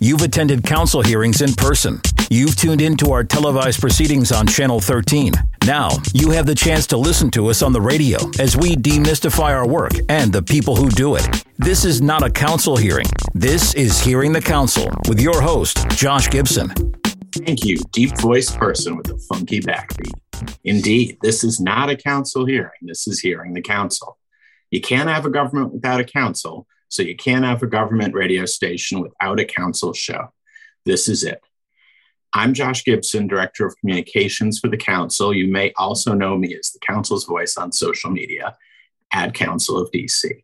You've attended council hearings in person. You've tuned into our televised proceedings on Channel 13. Now, you have the chance to listen to us on the radio as we demystify our work and the people who do it. This is not a council hearing. This is Hearing the Council with your host, Josh Gibson. Thank you, deep voiced person with a funky backbeat. Indeed, this is not a council hearing. This is hearing the council. You can't have a government without a council, so you can't have a government radio station without a council show. This is it. I'm Josh Gibson, Director of Communications for the Council. You may also know me as the Council's voice on social media at Council of DC.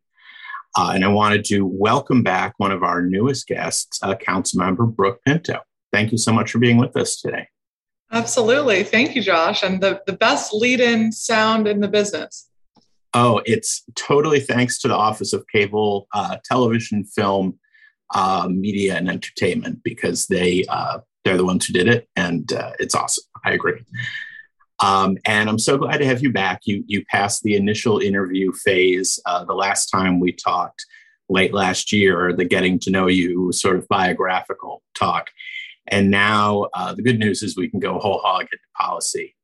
Uh, and I wanted to welcome back one of our newest guests, uh, Council Member Brooke Pinto. Thank you so much for being with us today. Absolutely. Thank you, Josh. And the, the best lead in sound in the business. Oh, it's totally thanks to the Office of Cable uh, Television, Film, uh, Media, and Entertainment because they uh, they're the ones who did it, and uh, it's awesome. I agree. Um, and I'm so glad to have you back. You you passed the initial interview phase uh, the last time we talked late last year, the getting to know you sort of biographical talk. And now uh, the good news is we can go whole hog into policy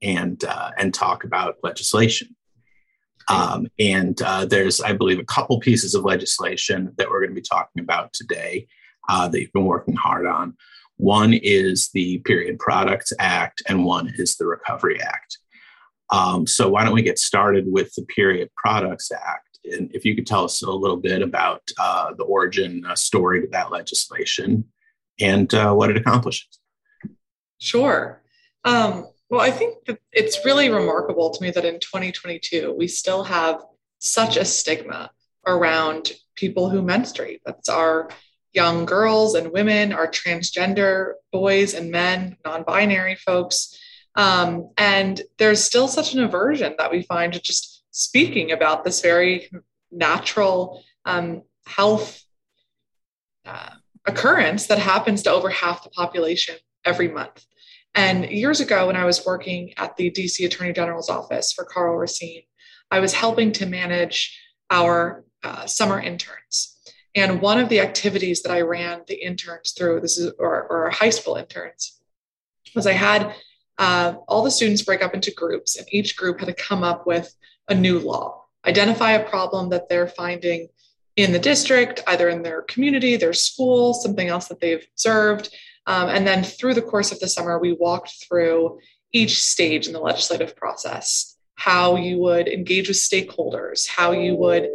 and and talk about legislation. Um, and uh, there's, I believe, a couple pieces of legislation that we're going to be talking about today uh, that you've been working hard on. One is the Period Products Act, and one is the Recovery Act. Um, so, why don't we get started with the Period Products Act? And if you could tell us a little bit about uh, the origin uh, story to that legislation and uh, what it accomplishes. Sure. Um, well, I think that it's really remarkable to me that in 2022, we still have such a stigma around people who menstruate. That's our young girls and women, our transgender boys and men, non binary folks. Um, and there's still such an aversion that we find to just speaking about this very natural um, health uh, occurrence that happens to over half the population every month. And years ago, when I was working at the DC Attorney General's office for Karl Racine, I was helping to manage our uh, summer interns. And one of the activities that I ran the interns through, this is or, or high school interns, was I had uh, all the students break up into groups, and each group had to come up with a new law, identify a problem that they're finding in the district, either in their community, their school, something else that they've observed, um, and then through the course of the summer, we walked through each stage in the legislative process how you would engage with stakeholders, how you would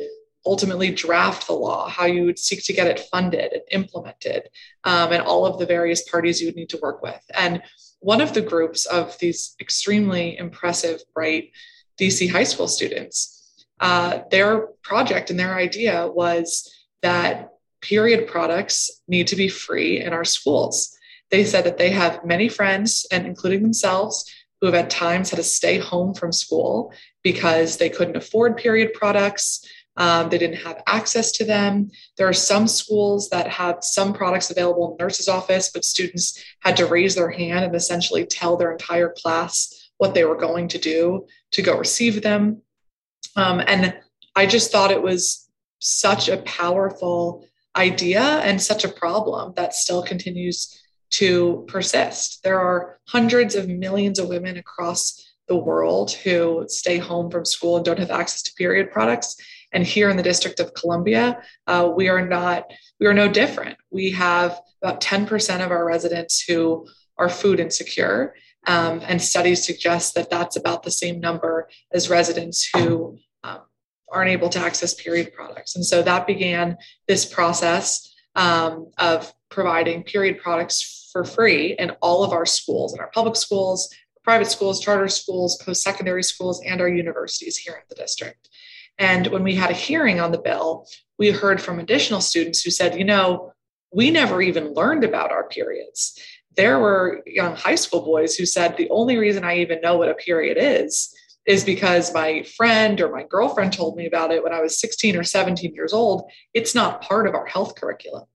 ultimately draft the law, how you would seek to get it funded and implemented, um, and all of the various parties you would need to work with. And one of the groups of these extremely impressive, bright DC high school students, uh, their project and their idea was that period products need to be free in our schools. They said that they have many friends, and including themselves, who have at times had to stay home from school because they couldn't afford period products. Um, they didn't have access to them. There are some schools that have some products available in the nurse's office, but students had to raise their hand and essentially tell their entire class what they were going to do to go receive them. Um, and I just thought it was such a powerful idea and such a problem that still continues to persist. There are hundreds of millions of women across the world who stay home from school and don't have access to period products. And here in the District of Columbia, uh, we are not, we are no different. We have about 10% of our residents who are food insecure. Um, and studies suggest that that's about the same number as residents who aren't able to access period products. And so that began this process um, of providing period products for free in all of our schools, in our public schools, private schools, charter schools, post secondary schools, and our universities here in the district. And when we had a hearing on the bill, we heard from additional students who said, you know, we never even learned about our periods. There were young high school boys who said, the only reason I even know what a period is is because my friend or my girlfriend told me about it when I was 16 or 17 years old. It's not part of our health curriculum.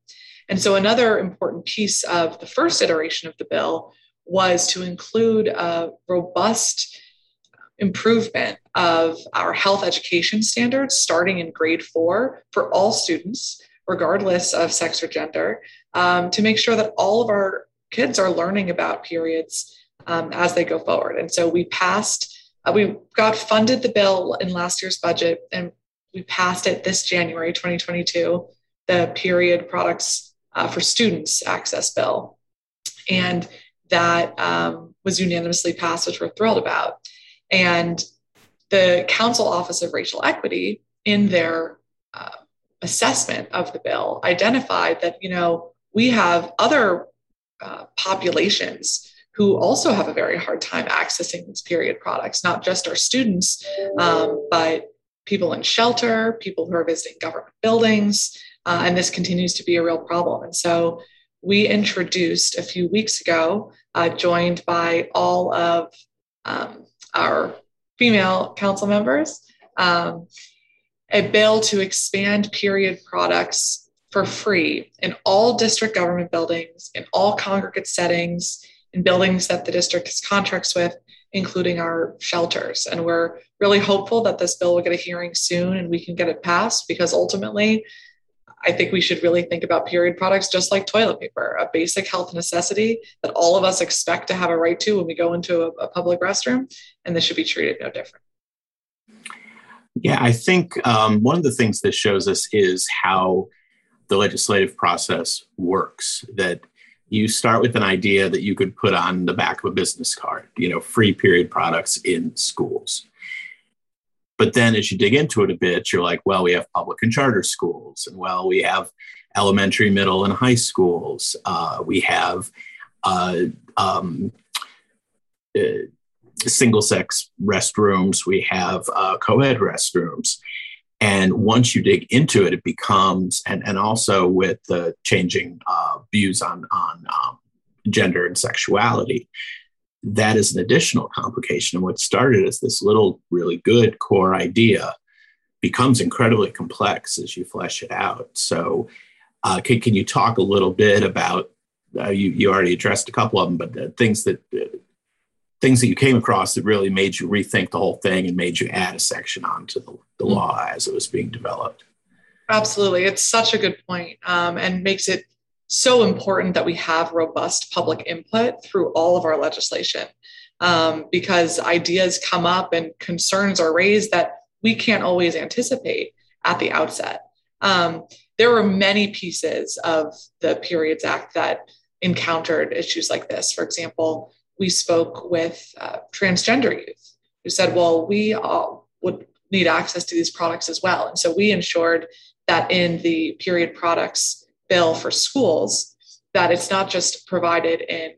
And so, another important piece of the first iteration of the bill was to include a robust improvement of our health education standards starting in grade four for all students, regardless of sex or gender, um, to make sure that all of our kids are learning about periods um, as they go forward. And so we passed, we got funded the bill in last year's budget, and we passed it this January 2022, the period products uh, for students access bill. And that um, was unanimously passed, which we're thrilled about. And the Council Office of Racial Equity, in their uh, assessment of the bill, identified that, you know, we have other uh, populations who also have a very hard time accessing these period products, not just our students, um, but people in shelter, people who are visiting government buildings. Uh, and this continues to be a real problem. And so we introduced a few weeks ago, uh, joined by all of um, our female council members, um, a bill to expand period products for free in all district government buildings, in all congregate settings, in buildings that the district has contracts with, including our shelters. And we're really hopeful that this bill will get a hearing soon and we can get it passed because ultimately, I think we should really think about period products just like toilet paper, a basic health necessity that all of us expect to have a right to when we go into a, a public restroom, and this should be treated no different. Yeah, I think um, one of the things this shows us is how the legislative process works. That you start with an idea that you could put on the back of a business card, you know, free period products in schools. But then as you dig into it a bit, you're like, well, we have public and charter schools, and well, we have elementary, middle, and high schools. Uh, we have uh, um, uh, single sex restrooms, we have uh, co ed restrooms. And once you dig into it, it becomes, and, and also with the changing uh, views on, on um, gender and sexuality, that is an additional complication. And what started as this little, really good core idea becomes incredibly complex as you flesh it out. So, uh, can, can you talk a little bit about? Uh, you, you already addressed a couple of them, but the things that uh, things that you came across that really made you rethink the whole thing and made you add a section onto the, the mm-hmm. law as it was being developed. Absolutely. It's such a good point, um, and makes it so important that we have robust public input through all of our legislation um, because ideas come up and concerns are raised that we can't always anticipate at the outset. Um, there were many pieces of the Periods Act that encountered issues like this. For example, we spoke with uh, transgender youth who said, well, we all would need access to these products as well. And so we ensured that in the period products bill for schools, that it's not just provided in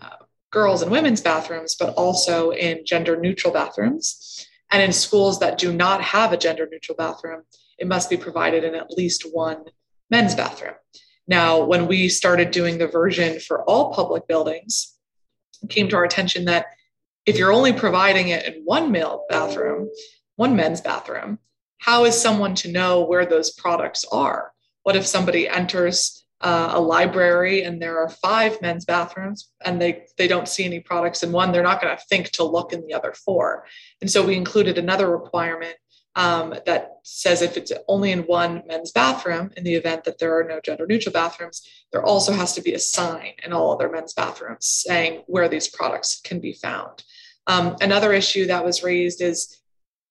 uh, girls and women's bathrooms, but also in gender neutral bathrooms. And in schools that do not have a gender neutral bathroom, it must be provided in at least one men's bathroom. Now, when we started doing the version for all public buildings, came to our attention that if you're only providing it in one male bathroom, one men's bathroom, how is someone to know where those products are? What if somebody enters uh, a library and there are five men's bathrooms and they, they don't see any products in one? They're not going to think to look in the other four. And so we included another requirement um, that says if it's only in one men's bathroom, in the event that there are no gender neutral bathrooms, there also has to be a sign in all other men's bathrooms saying where these products can be found. Um, another issue that was raised is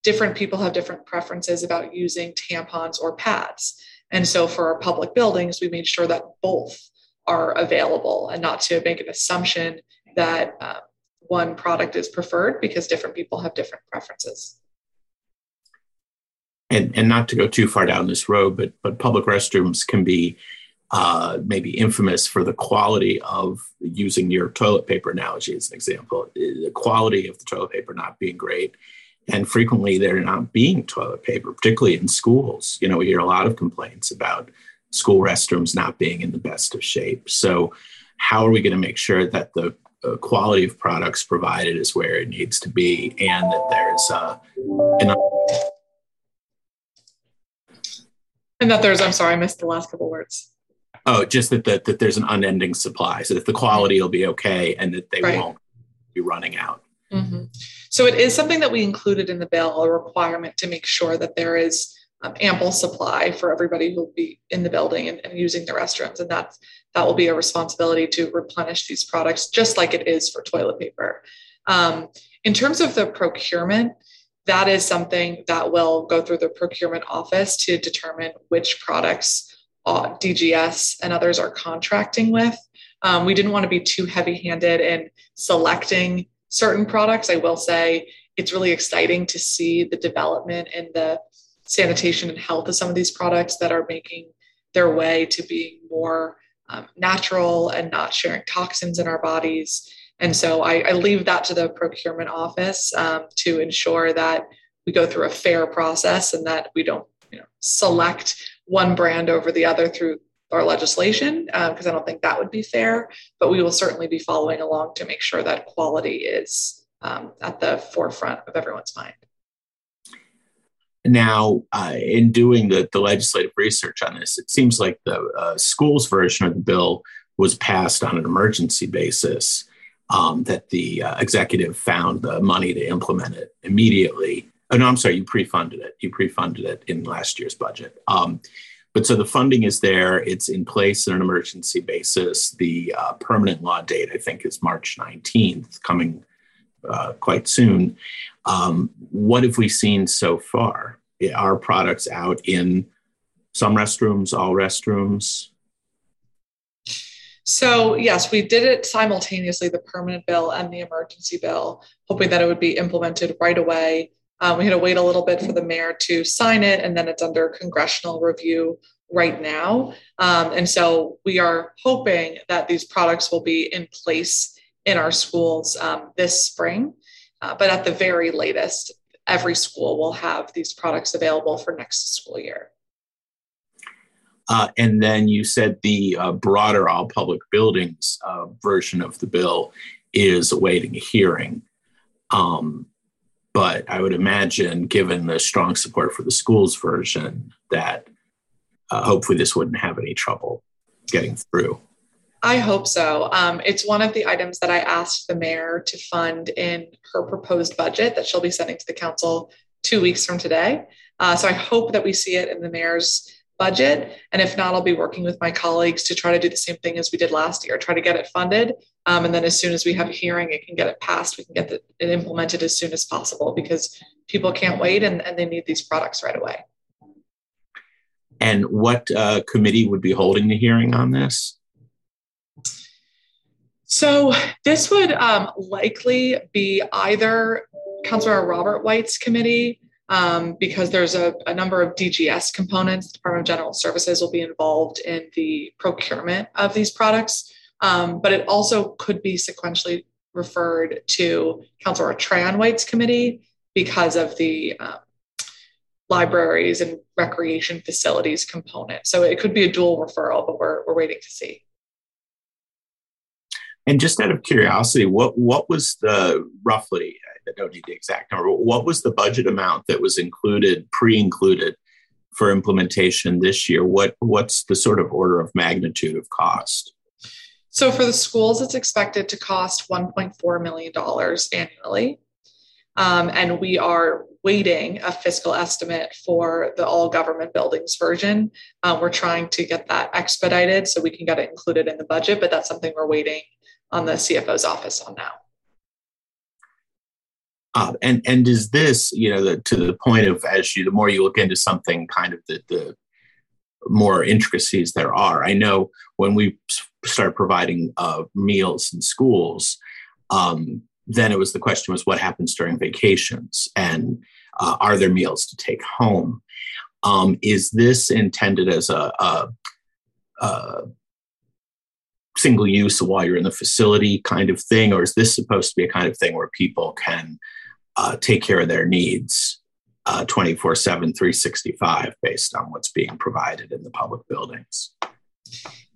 different people have different preferences about using tampons or pads. And so for our public buildings, we made sure that both are available and not to make an assumption that uh, one product is preferred because different people have different preferences and and not to go too far down this road, but but public restrooms can be uh, maybe infamous for the quality of using your toilet paper analogy as an example. The quality of the toilet paper not being great, and frequently there not being toilet paper, particularly in schools. You know, we hear a lot of complaints about school restrooms not being in the best of shape. So, how are we going to make sure that the uh, quality of products provided is where it needs to be, and that there's uh, And that there's, I'm sorry, I missed the last couple words. Oh, just that, that, that there's an unending supply, so that the quality will be okay and that they right. won't be running out. Mm-hmm. So it is something that we included in the bill, a requirement to make sure that there is um, ample supply for everybody who will be in the building and, and, using the restrooms. And that's, that will be a responsibility to replenish these products, just like it is for toilet paper. Um, in terms of the procurement, that is something that will go through the procurement office to determine which products uh, DGS and others are contracting with. Um, we didn't want to be too heavy handed in selecting certain products. I will say it's really exciting to see the development in the sanitation and health of some of these products that are making their way to being more um, natural and not sharing toxins in our bodies. And so I, I leave that to the procurement office um, to ensure that we go through a fair process and that we don't you know, select one brand over the other through our legislation, because um, I don't think that would be fair. But we will certainly be following along to make sure that quality is um, at the forefront of everyone's mind. Now, uh, in doing the, the legislative research on this, it seems like the uh, school's version of the bill was passed on an emergency basis, um, that the uh, executive found the money to implement it immediately. Oh, no, I'm sorry, you pre funded it. You pre funded it in last year's budget. Um, but so the funding is there, it's in place on an emergency basis. The uh, permanent law date, I think, is March 19th, coming uh, quite soon. Um, what have we seen so far? Are products out in some restrooms, all restrooms? So, yes, we did it simultaneously the permanent bill and the emergency bill, hoping that it would be implemented right away. Um, we had to wait a little bit for the mayor to sign it, and then it's under congressional review right now. Um, and so we are hoping that these products will be in place in our schools um, this spring. Uh, but at the very latest, every school will have these products available for next school year. Uh, and then you said the uh, broader all public buildings uh, version of the bill is awaiting a hearing. Um, but I would imagine, given the strong support for the schools version, that uh, hopefully this wouldn't have any trouble getting through. I hope so. Um, it's one of the items that I asked the mayor to fund in her proposed budget that she'll be sending to the council two weeks from today. Uh, so I hope that we see it in the mayor's budget. And if not, I'll be working with my colleagues to try to do the same thing as we did last year, try to get it funded. Um, and then as soon as we have a hearing, it can get it passed, we can get it implemented as soon as possible because people can't wait and, and they need these products right away. And what uh, committee would be holding the hearing on this? So this would um, likely be either Councilor Robert White's committee, um, because there's a, a, number of DGS components. The Department of General Services will be involved in the procurement of these products, um, but it also could be sequentially referred to Councilor Trayon White's committee because of the um, libraries and recreation facilities component. So it could be a dual referral, but we're, we're waiting to see. And just out of curiosity, what what was the roughly? I don't need the exact number. What was the budget amount that was included, pre-included, for implementation this year? What what's the sort of order of magnitude of cost? So for the schools, it's expected to cost 1.4 million dollars annually, um, and we are waiting a fiscal estimate for the all government buildings version. Uh, we're trying to get that expedited so we can get it included in the budget, but that's something we're waiting on the CFO's office on now. And and is this you know the, to the point of as you the more you look into something kind of the, the more intricacies there are. I know when we start providing uh, meals in schools um, then it was the question was what happens during vacations? And uh, are there meals to take home? Um, is this intended as a, a, a single use while you're in the facility kind of thing, or is this supposed to be a kind of thing where people can uh, take care of their needs uh, 24 7, 365 based on what's being provided in the public buildings?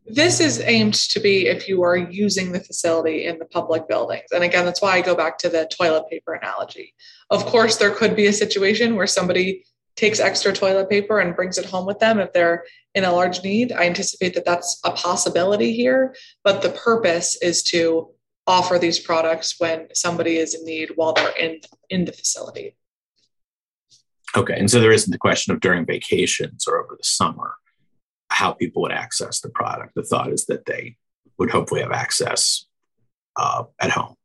This is aimed to be if you are using the facility in the public buildings. And again, that's why I go back to the toilet paper analogy. Of course, there could be a situation where somebody takes extra toilet paper and brings it home with them if they're in a large need. I anticipate that that's a possibility here, but the purpose is to offer these products when somebody is in need while they're in in the facility. Okay, and so there isn't the question of during vacations or over the summer how people would access the product. The thought is that they would hopefully have access uh, at home.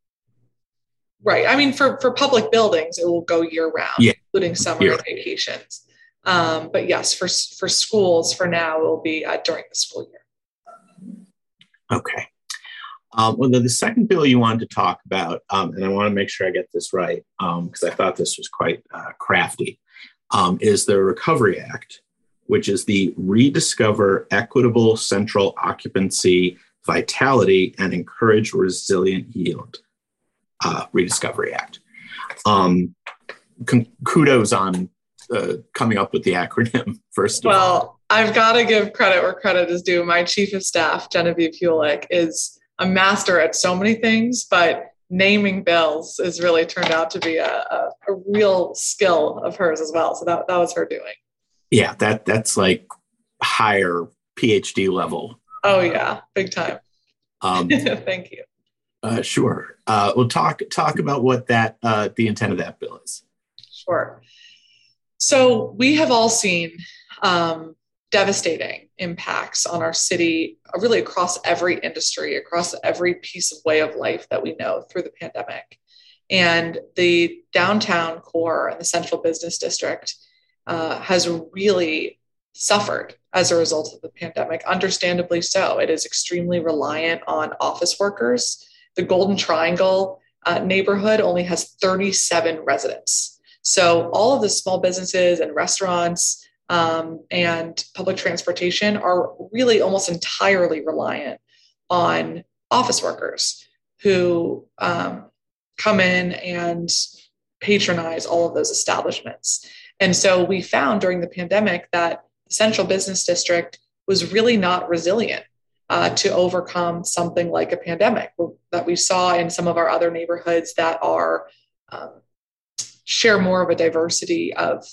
Right. I mean, for for public buildings, it will go year round, yeah. including summer year. vacations. Um, but yes, for for schools, for now, it will be uh, during the school year. Okay. Um, well, the, the, second bill you wanted to talk about, um, and I want to make sure I get this right because um, I thought this was quite uh, crafty, um, is the Recovery Act, which is the Rediscover Equitable Central Occupancy Vitality and Encourage Resilient Yield uh, Rediscovery Act. Um, con- kudos on uh, coming up with the acronym, first. Well, I've got to give credit where credit is due. My chief of staff, Genevieve Hulick, is a master at so many things, but naming bills has really turned out to be a, a, a, real skill of hers as well. So that, that was her doing. Yeah, that that's like higher PhD level. Oh yeah, big time. Um, Thank you. Uh, sure. Uh, we'll talk talk about what that uh, the intent of that bill is. Sure. So we have all seen um, devastating impacts on our city, uh, really across every industry, across every piece of way of life that we know through the pandemic. And the downtown core and the central business district uh, has really suffered as a result of the pandemic, understandably so. It is extremely reliant on office workers. The Golden Triangle uh, neighborhood only has 37 residents. So all of the small businesses and restaurants um, and public transportation are really almost entirely reliant on office workers who um, come in and patronize all of those establishments. And so we found during the pandemic that the central business district was really not resilient uh, to overcome something like a pandemic that we saw in some of our other neighborhoods that are um, share more of a diversity of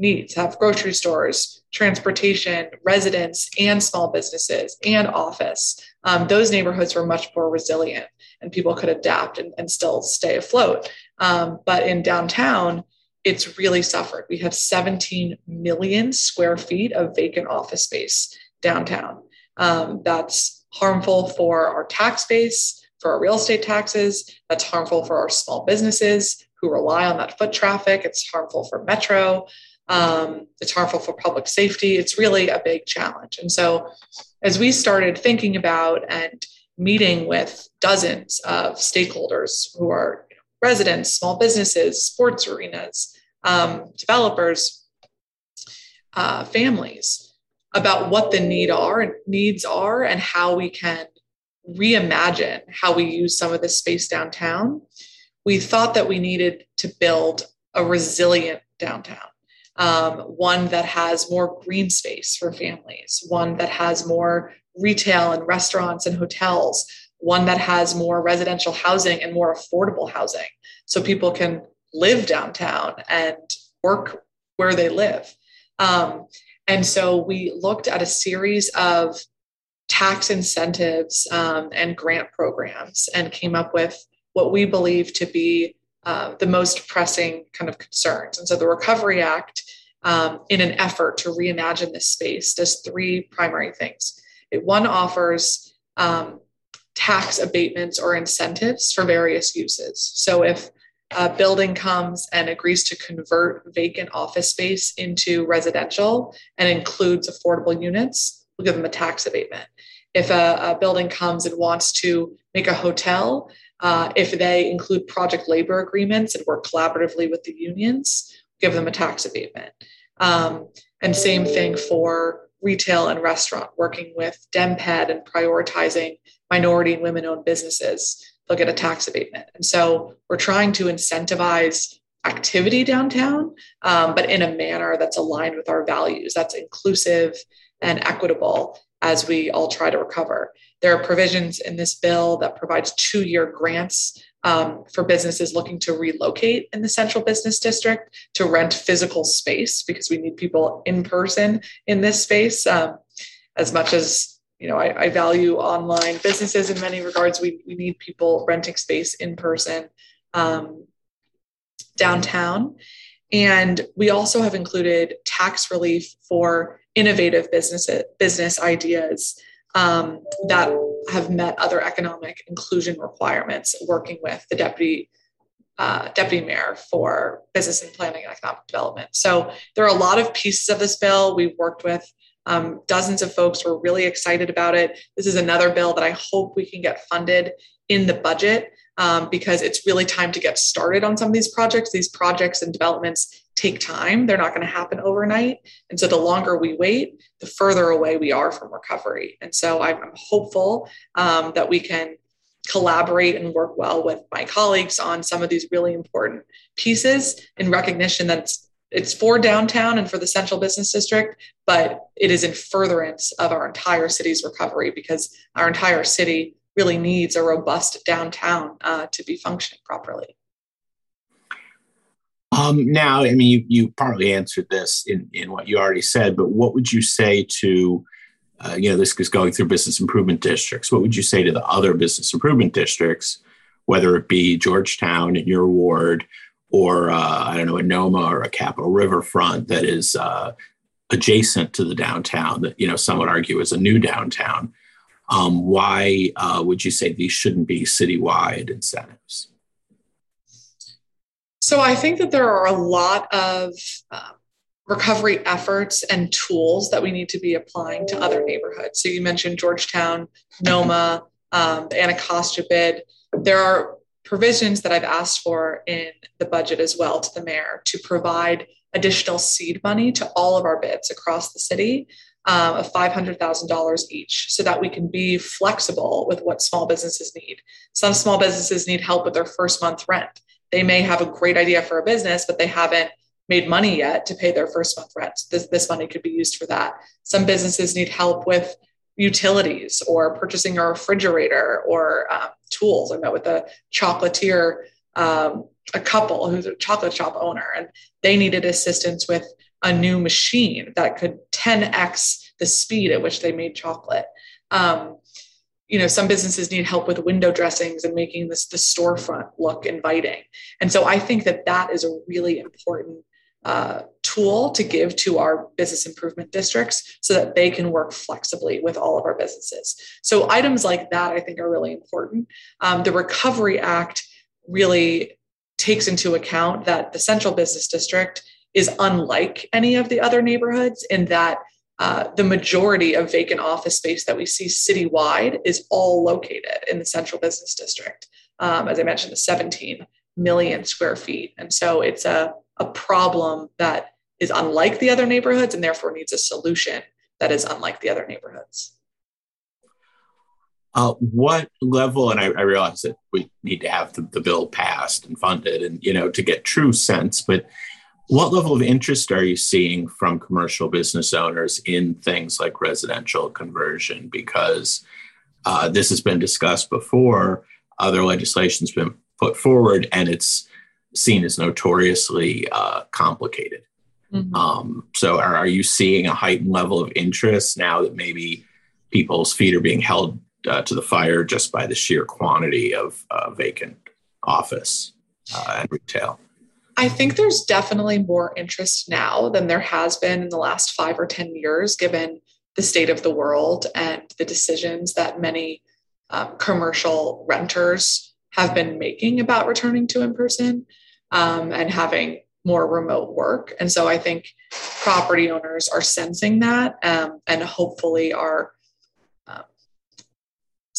needs have grocery stores transportation residents and small businesses and office. Um, those neighborhoods were much more resilient and people could adapt and, and still stay afloat. Um, but in downtown it's really suffered. We have 17 million square feet of vacant office space downtown. Um, that's harmful for our tax base for our real estate taxes. That's harmful for our small businesses who rely on that foot traffic. It's harmful for metro um, it's harmful for public safety. It's really a big challenge. And so, as we started thinking about and meeting with dozens of stakeholders who are residents, small businesses, sports arenas, um, developers, uh, families, about what the need are needs are and how we can reimagine how we use some of this space downtown, we thought that we needed to build a resilient downtown um, one that has more green space for families, one that has more retail and restaurants and hotels, one that has more residential housing and more affordable housing so people can live downtown and work where they live. Um, and so we looked at a series of tax incentives um, and grant programs and came up with what we believe to be uh, the most pressing kind of concerns. And so the Recovery Act, um, in an effort to reimagine this space, does three primary things. It one offers um, tax abatements or incentives for various uses. So if a building comes and agrees to convert vacant office space into residential and includes affordable units, we'll give them a tax abatement. If a, a building comes and wants to make a hotel uh, if they include project labor agreements and work collaboratively with the unions, give them a tax abatement. Um, and same thing for retail and restaurant, working with DMPED and prioritizing minority and women owned businesses, they'll get a tax abatement. And so we're trying to incentivize activity downtown, um, but in a manner that's aligned with our values, that's inclusive and equitable as we all try to recover. There are provisions in this bill that provides two-year grants um, for businesses looking to relocate in the central business district to rent physical space because we need people in person in this space. Um, as much as you know, I, I, value online businesses in many regards. We, we need people renting space in person um, downtown. And we also have included tax relief for innovative business, business ideas um, that have met other economic inclusion requirements, working with the deputy uh, deputy mayor for business and planning and economic development. So there are a lot of pieces of this bill. We've worked with um, dozens of folks. We're really excited about it. This is another bill that I hope we can get funded in the budget um, because it's really time to get started on some of these projects. These projects and developments take time. They're not going to happen overnight. And so the longer we wait, the further away we are from recovery. And so I'm, hopeful um, that we can collaborate and work well with my colleagues on some of these really important pieces in recognition that it's it's for downtown and for the central business district, but it is in furtherance of our entire city's recovery because our entire city really needs a robust downtown uh, to be functioning properly. Um, now, I mean, you, you partly answered this in, in what you already said, but what would you say to, uh, you know, this is going through business improvement districts. What would you say to the other business improvement districts, whether it be Georgetown in your ward or, uh, I don't know, a NoMa or a Capital Riverfront that is uh, adjacent to the downtown that, you know, some would argue is a new downtown? Um, why uh, would you say these shouldn't be citywide incentives? So I think that there are a lot of uh, recovery efforts and tools that we need to be applying to other neighborhoods. So you mentioned Georgetown, NoMa, um, the Anacostia bid. There are provisions that I've asked for in the budget as well to the mayor to provide additional seed money to all of our bids across the city um, of $500,000 each so that we can be flexible with what small businesses need. Some small businesses need help with their first month rent. They may have a great idea for a business, but they haven't made money yet to pay their first month rent. This, this money could be used for that. Some businesses need help with utilities or purchasing a refrigerator or um, tools. I met with a chocolatier, um, a couple who's a chocolate shop owner, and they needed assistance with a new machine that could 10x the speed at which they made chocolate. Um, you know, some businesses need help with window dressings and making this the storefront look inviting. And so I think that that is a really important uh, tool to give to our business improvement districts so that they can work flexibly with all of our businesses. So items like that I think are really important. Um, the Recovery Act really takes into account that the central business district is unlike any of the other neighborhoods in that uh, the majority of vacant office space that we see citywide is all located in the central business district. Um, as I mentioned, the 17 million square feet. And so it's a, a problem that is unlike the other neighborhoods and therefore needs a solution that is unlike the other neighborhoods. Uh, what level, and I, I, realize that we need to have the, the bill passed and funded and, you know, to get true sense, but what level of interest are you seeing from commercial business owners in things like residential conversion? Because uh, this has been discussed before, other legislation has been put forward, and it's seen as notoriously uh, complicated. Mm-hmm. Um, so, are, are, you seeing a heightened level of interest now that maybe people's feet are being held uh, to the fire just by the sheer quantity of uh, vacant office uh, and retail? I think there's definitely more interest now than there has been in the last five or 10 years, given the state of the world and the decisions that many um, commercial renters have been making about returning to in person um, and having more remote work. And so I think property owners are sensing that um, and hopefully are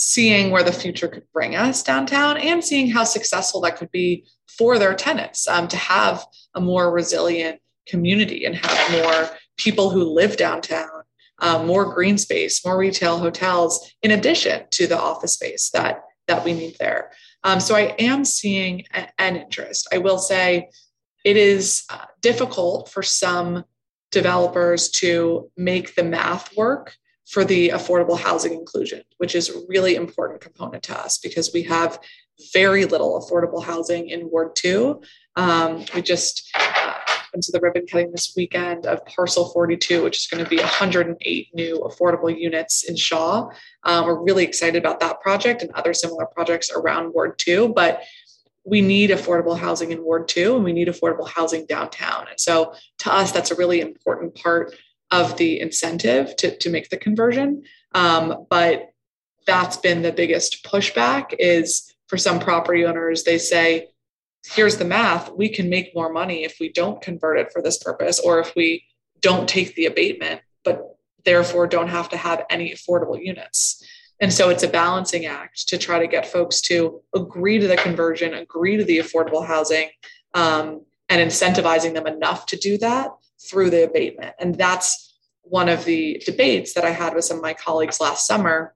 seeing where the future could bring us downtown and seeing how successful that could be for their tenants um, to have a more resilient community and have more people who live downtown, um, more green space, more retail hotels, in addition to the office space that that we need there. Um, so I am seeing a, an interest. I will say it is uh, difficult for some developers to make the math work for the affordable housing inclusion, which is a really important component to us because we have very little affordable housing in Ward 2. Um, we just uh, went to the ribbon cutting this weekend of Parcel 42, which is going to be 108 new affordable units in Shaw. Um, we're really excited about that project and other similar projects around Ward 2. But we need affordable housing in Ward 2 and we need affordable housing downtown. And so to us, that's a really important part of the incentive to, to make the conversion. Um, but that's been the biggest pushback is for some property owners, they say, here's the math, we can make more money if we don't convert it for this purpose or if we don't take the abatement, but therefore don't have to have any affordable units. And so it's a balancing act to try to get folks to agree to the conversion, agree to the affordable housing, um, and incentivizing them enough to do that through the abatement. And that's one of the debates that I had with some of my colleagues last summer.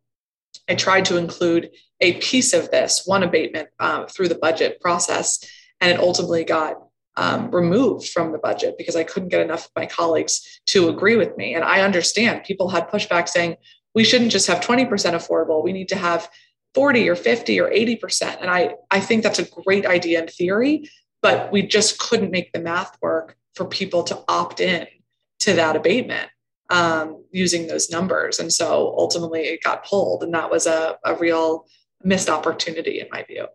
I tried to include a piece of this, one abatement, uh, through the budget process, and it ultimately got um, removed from the budget because I couldn't get enough of my colleagues to agree with me. And I understand people had pushback saying, we shouldn't just have 20% affordable we need to have 40 or 50 or 80% and i i think that's a great idea in theory but we just couldn't make the math work for people to opt in to that abatement um, using those numbers. And so ultimately it got pulled and that was a, a real missed opportunity in my view.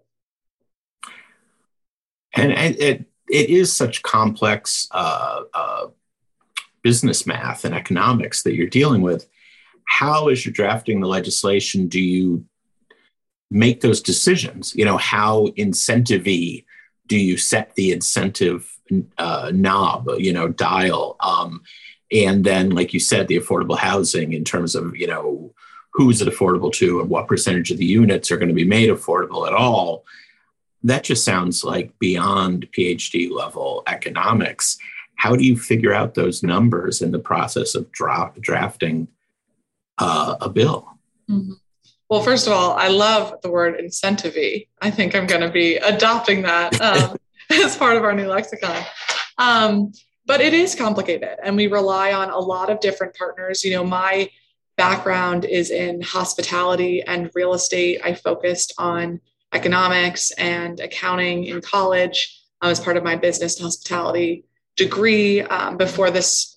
And it, it is such complex uh, uh, business math and economics that you're dealing with. How as you're drafting the legislation do you make those decisions? You know how incentive do you set the incentive uh, knob you know dial um, and then like you said the affordable housing in terms of you know who is it affordable to and what percentage of the units are going to be made affordable at all that just sounds like beyond phd level economics how do you figure out those numbers in the process of dra- drafting uh, a bill. Mm-hmm. Well, first of all, I love the word incentive I think I'm going to be adopting that um, as part of our new lexicon. Um, but it is complicated, and we rely on a lot of different partners. You know, my background is in hospitality and real estate. I focused on economics and accounting in college um, as part of my business and hospitality degree. Um, before this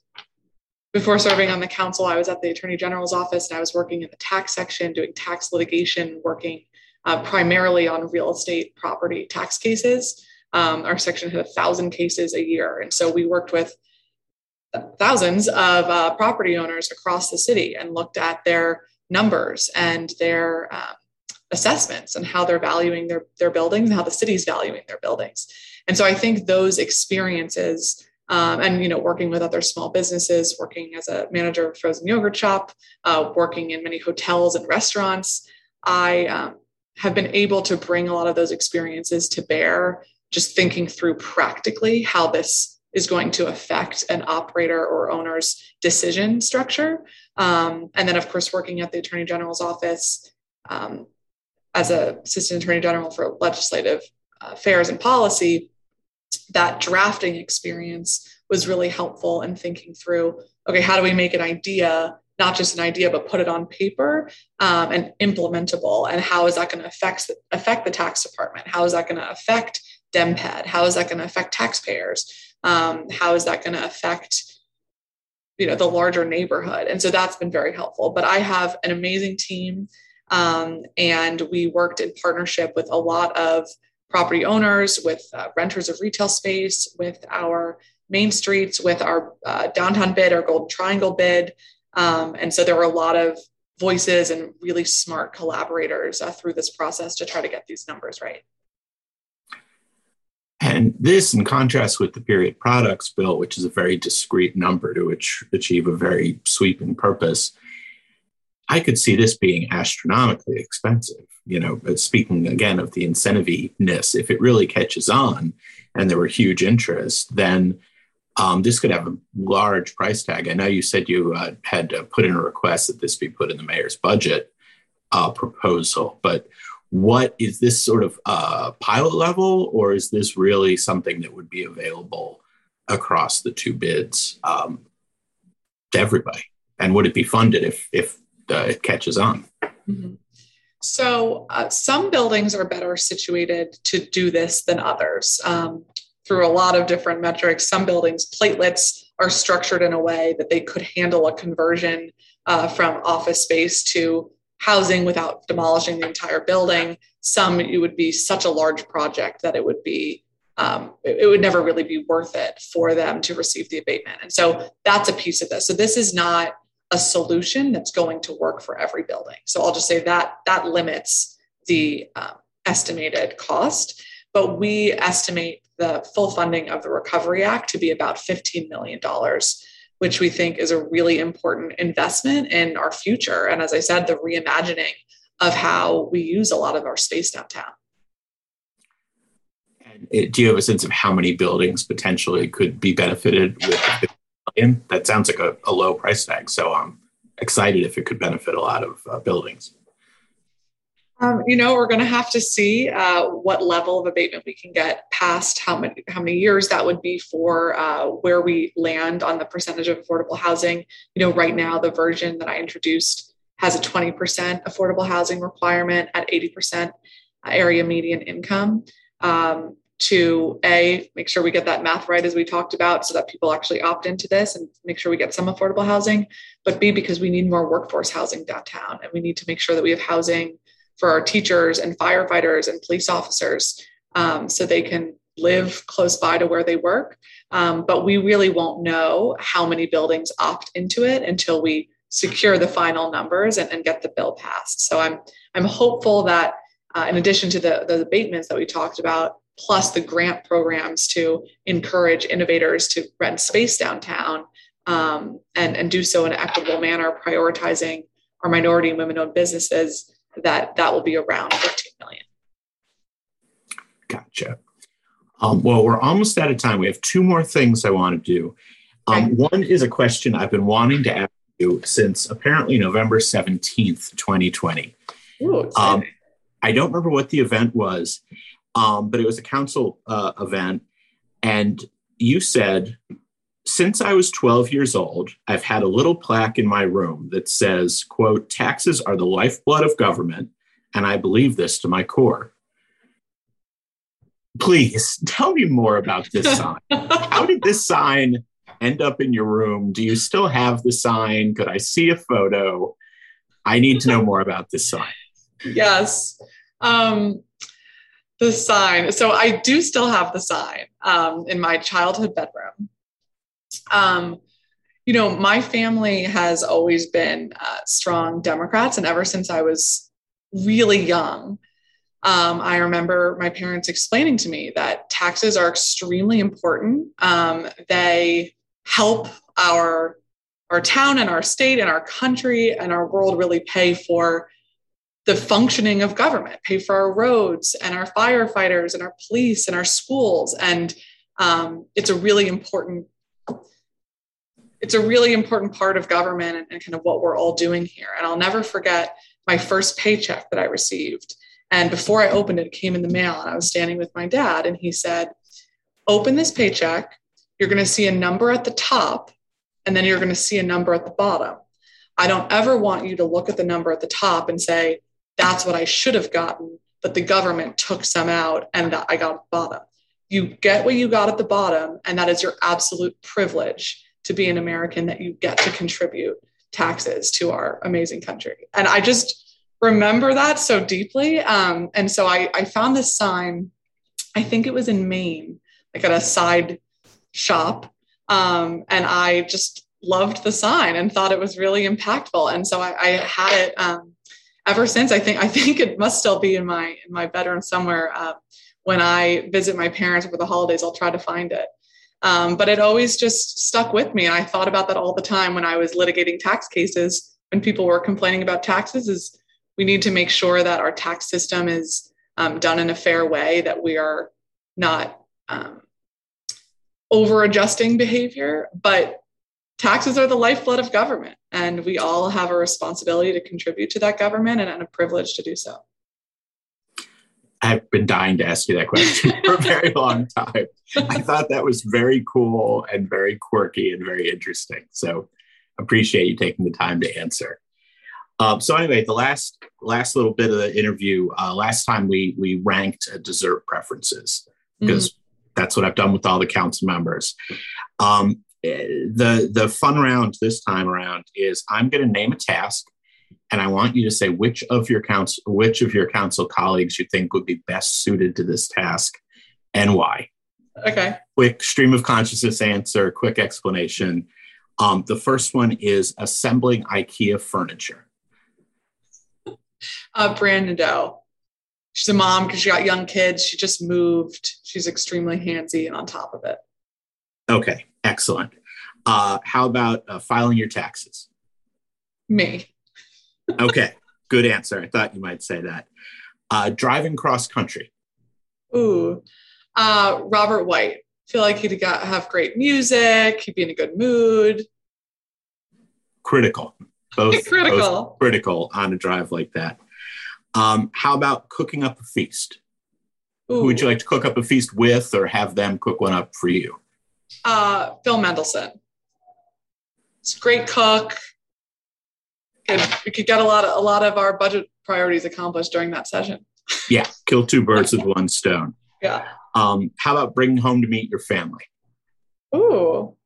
before serving on the council, I was at the Attorney General's office and I was working in the tax section, doing tax litigation, working uh, primarily on real estate property tax cases. Um, our section had a thousand cases a year. And so we worked with thousands of uh, property owners across the city and looked at their numbers and their um, assessments and how they're valuing their, their buildings and how the city's valuing their buildings. And so I think those experiences um, and you know working with other small businesses working as a manager of frozen yogurt shop uh, working in many hotels and restaurants i um, have been able to bring a lot of those experiences to bear just thinking through practically how this is going to affect an operator or owner's decision structure. Um, and then of course working at the attorney general's office um, as a assistant attorney general for legislative uh, affairs and policy that drafting experience was really helpful in thinking through okay how do we make an idea not just an idea but put it on paper um, and implementable? And how is that going to affect affect the tax department? How is that going to affect DMPED? how is that going to affect taxpayers? Um, how is that going to affect you know the larger neighborhood? And so that's been very helpful. But i have an amazing team um, and we worked in partnership with a lot of property owners, with uh, renters of retail space, with our main streets, with our uh, downtown bid, our Golden Triangle bid. Um, and so there were a lot of voices and really smart collaborators uh, through this process to try to get these numbers right. And this, in contrast with the period products bill, which is a very discrete number to which achieve a very sweeping purpose, I could see this being astronomically expensive. You know, speaking again of the incentiveness, if it really catches on and there were huge interest, then um, this could have a large price tag. I know you said you uh, had put in a request that this be put in the mayor's budget uh, proposal, but what is this sort of uh, pilot level, or is this really something that would be available across the two bids um, to everybody? And would it be funded if if uh, it catches on. Mm-hmm. So, uh, some buildings are better situated to do this than others um, through a lot of different metrics. Some buildings, platelets are structured in a way that they could handle a conversion uh, from office space to housing without demolishing the entire building. Some it would be such a large project that it would be um, it, it, would never really be worth it for them to receive the abatement. And so that's a piece of this. So this is not a solution that's going to work for every building. So I'll just say that that limits the um, estimated cost. But we estimate the full funding of the Recovery Act to be about $15 million which we think is a really important investment in our future. And as I said, the reimagining of how we use a lot of our space downtown. do you have a sense of how many buildings potentially could be benefited with million? That sounds like a, a, low price tag. So I'm excited if it could benefit a lot of uh, buildings. Um, you know, we're going to have to see uh, what level of abatement we can get past how many how many years that would be for uh, where we land on the percentage of affordable housing. You know, right now the version that I introduced has a 20% affordable housing requirement at 80% area median income. Um, to a make sure we get that math right as we talked about so that people actually opt into this and make sure we get some affordable housing but b because we need more workforce housing downtown and we need to make sure that we have housing for our teachers and firefighters and police officers um, so they can live close by to where they work. Um, but we really won't know how many buildings opt into it until we secure the final numbers and, and get the bill passed. So I'm I'm hopeful that uh, in addition to the, the abatements that we talked about, plus the grant programs to encourage innovators to rent space downtown um, and, and do so in an equitable manner, prioritizing our minority and women-owned businesses, that that will be around 15 million. Gotcha. Um, well, we're almost out of time. We have two more things I want to do. Um, okay. One is a question I've been wanting to ask you since apparently November 17th, 2020. Ooh, um, I don't remember what the event was, um, but it was a council uh, event. And you said since I was 12 years old, I've had a little plaque in my room that says, quote, taxes are the lifeblood of government, and I believe this to my core. Please tell me more about this sign. How did this sign end up in your room? Do you still have the sign? Could I see a photo? I need to know more about this sign. Yes. Um, the sign. So I do still have the sign um, in my childhood bedroom. Um, you know, my family has always been uh, strong Democrats, and ever since I was really young, um, I remember my parents explaining to me that taxes are extremely important. Um, they help our our town and our state and our country and our world really pay for the functioning of government, pay for our roads and our firefighters and our police and our schools. And um, it's a really important it's a really important part of government and, and kind of what we're all doing here. And I'll never forget my first paycheck that I received. And before I opened it, it came in the mail, and I was standing with my dad, and he said, Open this paycheck. You're going to see a number at the top, and then you're going to see a number at the bottom. I don't ever want you to look at the number at the top and say, That's what I should have gotten, but the government took some out and I got bottom. You get what you got at the bottom, and that is your absolute privilege to be an American that you get to contribute taxes to our amazing country. And I just remember that so deeply. Um, and so I, I found this sign, I think it was in Maine, like at a side shop. Um, and I just loved the sign and thought it was really impactful. And so I, I had it um, ever since. I think I think it must still be in my in my bedroom somewhere. Uh, when I visit my parents for the holidays, I'll try to find it. Um, but it always just stuck with me. And I thought about that all the time when I was litigating tax cases, when people were complaining about taxes, is we need to make sure that our tax system is um, done in a fair way, that we are not um, over adjusting behavior. But taxes are the lifeblood of government, and we all have a responsibility to contribute to that government and, and a privilege to do so. I've been dying to ask you that question for a very long time. I thought that was very cool and very quirky and very interesting. So appreciate you taking the time to answer. Um, so anyway, the last last little bit of the interview. Uh, last time we we ranked dessert preferences because mm-hmm. that's what I've done with all the council members. Um, the the fun round this time around is I'm going to name a task and I want you to say which of your council, which of your council colleagues you think would be best suited to this task, and why. Okay. Quick stream of consciousness answer. Quick explanation. Um, the first one is assembling IKEA furniture. Uh, Brianne Nadeau. She's a mom because she got young kids. She just moved. She's extremely handsy and on top of it. Okay, excellent. Uh, how about uh, filing your taxes? Me. okay, good answer. I thought you might say that. Uh, driving cross country. Ooh, uh, Robert White. Feel like he'd got, have great music. He'd be in a good mood. Critical. Both critical. Both critical on a drive like that. Um, how about cooking up a feast? Ooh. Who would you like to cook up a feast with, or have them cook one up for you? Uh, Phil Mendelson. He's a great cook. And we could get a lot of a lot of our budget priorities accomplished during that session. Yeah, kill two birds with one stone. Yeah. Um, how about bringing home to meet your family? Ooh.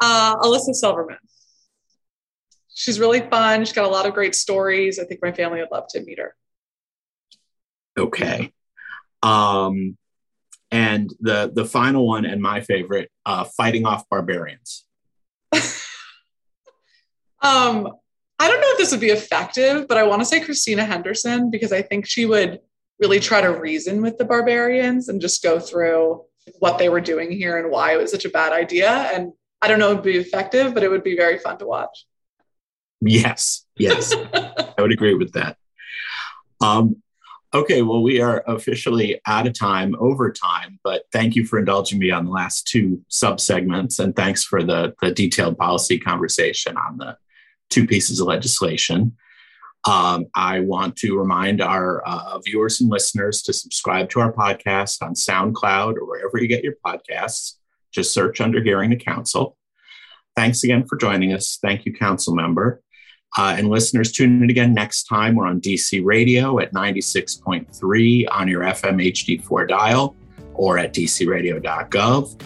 Uh, Elissa Silverman. She's really fun. She's got a lot of great stories. I think my family would love to meet her. Okay. Um, and the the final one and my favorite, uh, fighting off barbarians. um, I don't know if this would be effective, but I want to say Christina Henderson because I think she would really try to reason with the barbarians and just go through what they were doing here and why it was such a bad idea. And I don't know it would be effective, but it would be very fun to watch. Yes, yes, I would agree with that. Um, okay, well, we are officially out of time, over time, but thank you for indulging me on the last two sub segments, and thanks for the, the detailed policy conversation on the two pieces of legislation. Um, I want to remind our uh, viewers and listeners to subscribe to our podcast on SoundCloud or wherever you get your podcasts. Just search under Hearing the Council. Thanks again for joining us. Thank you, Council Member. Uh, and listeners, tune in again next time. We're on DC Radio at 96.3 on your FM HD4 dial or at dcradio.gov.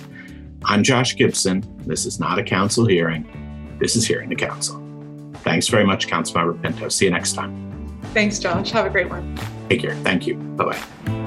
I'm Josh Gibson. This is not a council hearing. This is Hearing the Council. Thanks very much, Councilmember Pinto. See you next time. Thanks, Josh. Have a great one. Take care. Thank you. Bye bye.